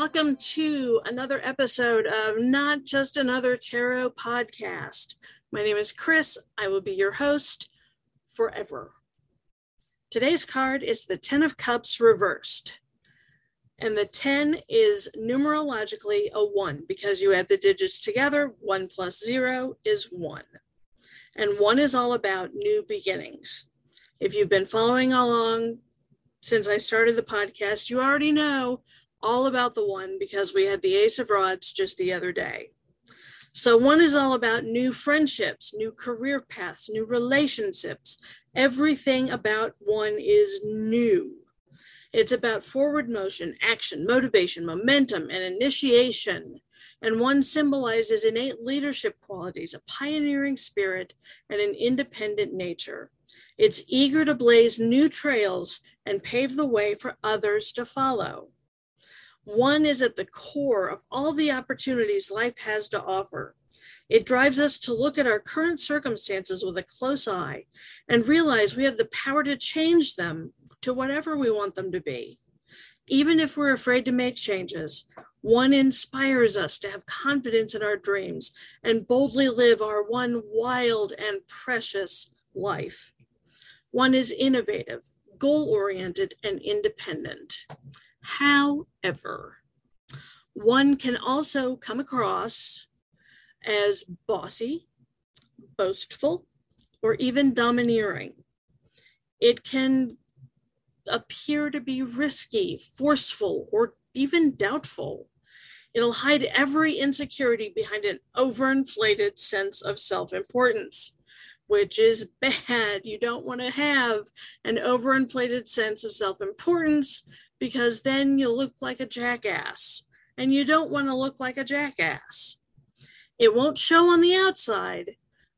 Welcome to another episode of Not Just Another Tarot podcast. My name is Chris. I will be your host forever. Today's card is the Ten of Cups reversed. And the 10 is numerologically a 1 because you add the digits together. 1 plus 0 is 1. And 1 is all about new beginnings. If you've been following along since I started the podcast, you already know all about the one because we had the Ace of Rods just the other day. So, one is all about new friendships, new career paths, new relationships. Everything about one is new. It's about forward motion, action, motivation, momentum, and initiation. And one symbolizes innate leadership qualities, a pioneering spirit, and an independent nature. It's eager to blaze new trails and pave the way for others to follow. One is at the core of all the opportunities life has to offer. It drives us to look at our current circumstances with a close eye and realize we have the power to change them to whatever we want them to be. Even if we're afraid to make changes, one inspires us to have confidence in our dreams and boldly live our one wild and precious life. One is innovative, goal oriented, and independent. However, one can also come across as bossy, boastful, or even domineering. It can appear to be risky, forceful, or even doubtful. It'll hide every insecurity behind an overinflated sense of self importance, which is bad. You don't want to have an overinflated sense of self importance because then you look like a jackass and you don't want to look like a jackass. It won't show on the outside,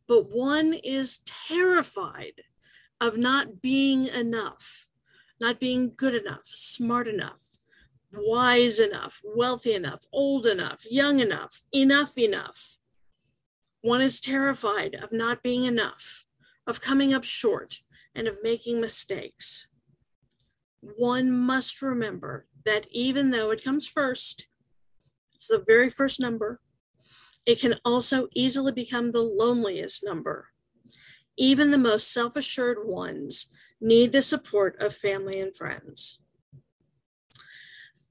but one is terrified of not being enough, not being good enough, smart enough, wise enough, wealthy enough, old enough, young enough, enough enough. One is terrified of not being enough, of coming up short, and of making mistakes one must remember that even though it comes first, it's the very first number, it can also easily become the loneliest number. Even the most self assured ones need the support of family and friends.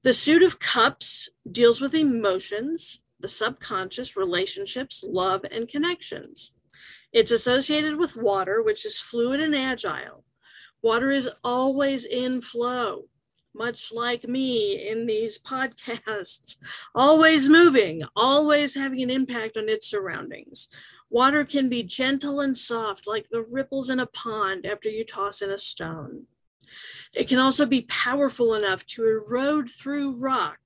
The suit of cups deals with emotions, the subconscious, relationships, love, and connections. It's associated with water, which is fluid and agile. Water is always in flow, much like me in these podcasts, always moving, always having an impact on its surroundings. Water can be gentle and soft, like the ripples in a pond after you toss in a stone. It can also be powerful enough to erode through rock,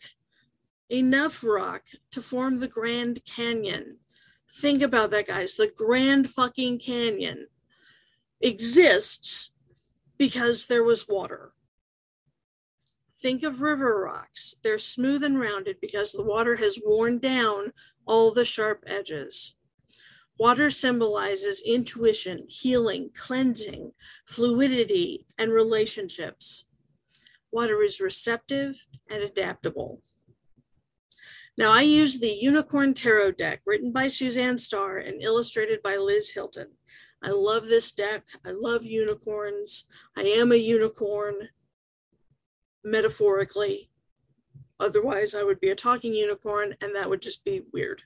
enough rock to form the Grand Canyon. Think about that, guys. The Grand fucking Canyon exists because there was water. Think of river rocks. They're smooth and rounded because the water has worn down all the sharp edges. Water symbolizes intuition, healing, cleansing, fluidity, and relationships. Water is receptive and adaptable. Now, I use the Unicorn Tarot deck written by Suzanne Starr and illustrated by Liz Hilton. I love this deck. I love unicorns. I am a unicorn, metaphorically. Otherwise, I would be a talking unicorn, and that would just be weird.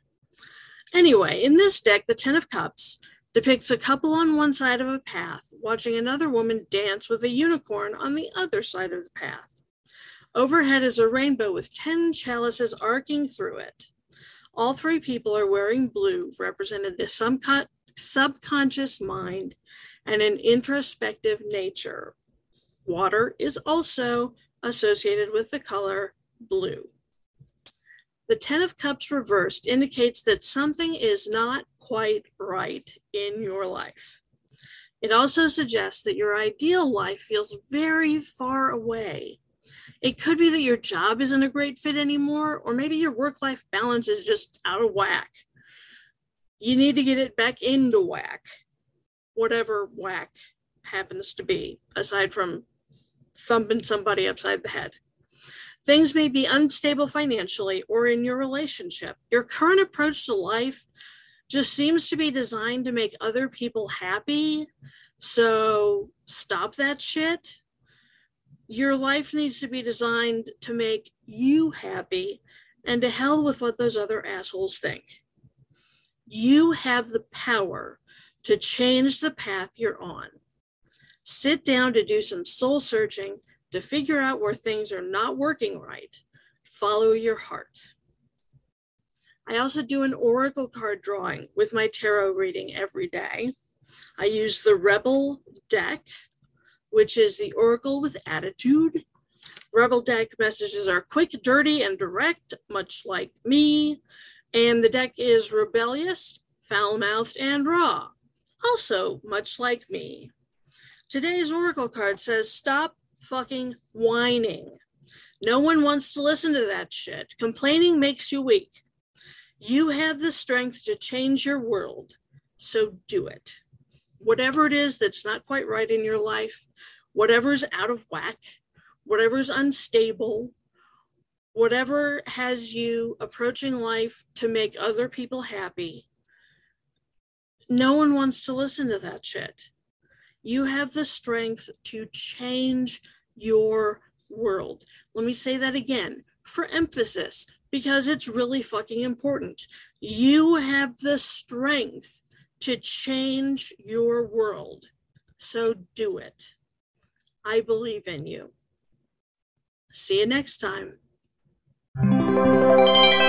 Anyway, in this deck, the Ten of Cups depicts a couple on one side of a path watching another woman dance with a unicorn on the other side of the path. Overhead is a rainbow with 10 chalices arcing through it. All three people are wearing blue, representing the subconscious mind, and an introspective nature. Water is also associated with the color blue. The Ten of Cups reversed indicates that something is not quite right in your life. It also suggests that your ideal life feels very far away. It could be that your job isn't a great fit anymore, or maybe your work life balance is just out of whack. You need to get it back into whack, whatever whack happens to be, aside from thumping somebody upside the head. Things may be unstable financially or in your relationship. Your current approach to life just seems to be designed to make other people happy. So stop that shit. Your life needs to be designed to make you happy and to hell with what those other assholes think. You have the power to change the path you're on. Sit down to do some soul searching to figure out where things are not working right. Follow your heart. I also do an oracle card drawing with my tarot reading every day. I use the Rebel deck, which is the oracle with attitude. Rebel deck messages are quick, dirty, and direct, much like me. And the deck is rebellious, foul mouthed, and raw, also much like me. Today's Oracle card says, Stop fucking whining. No one wants to listen to that shit. Complaining makes you weak. You have the strength to change your world, so do it. Whatever it is that's not quite right in your life, whatever's out of whack, whatever's unstable, whatever has you approaching life to make other people happy, no one wants to listen to that shit. You have the strength to change your world. Let me say that again for emphasis because it's really fucking important. You have the strength to change your world. So do it. I believe in you. See you next time. Thank you.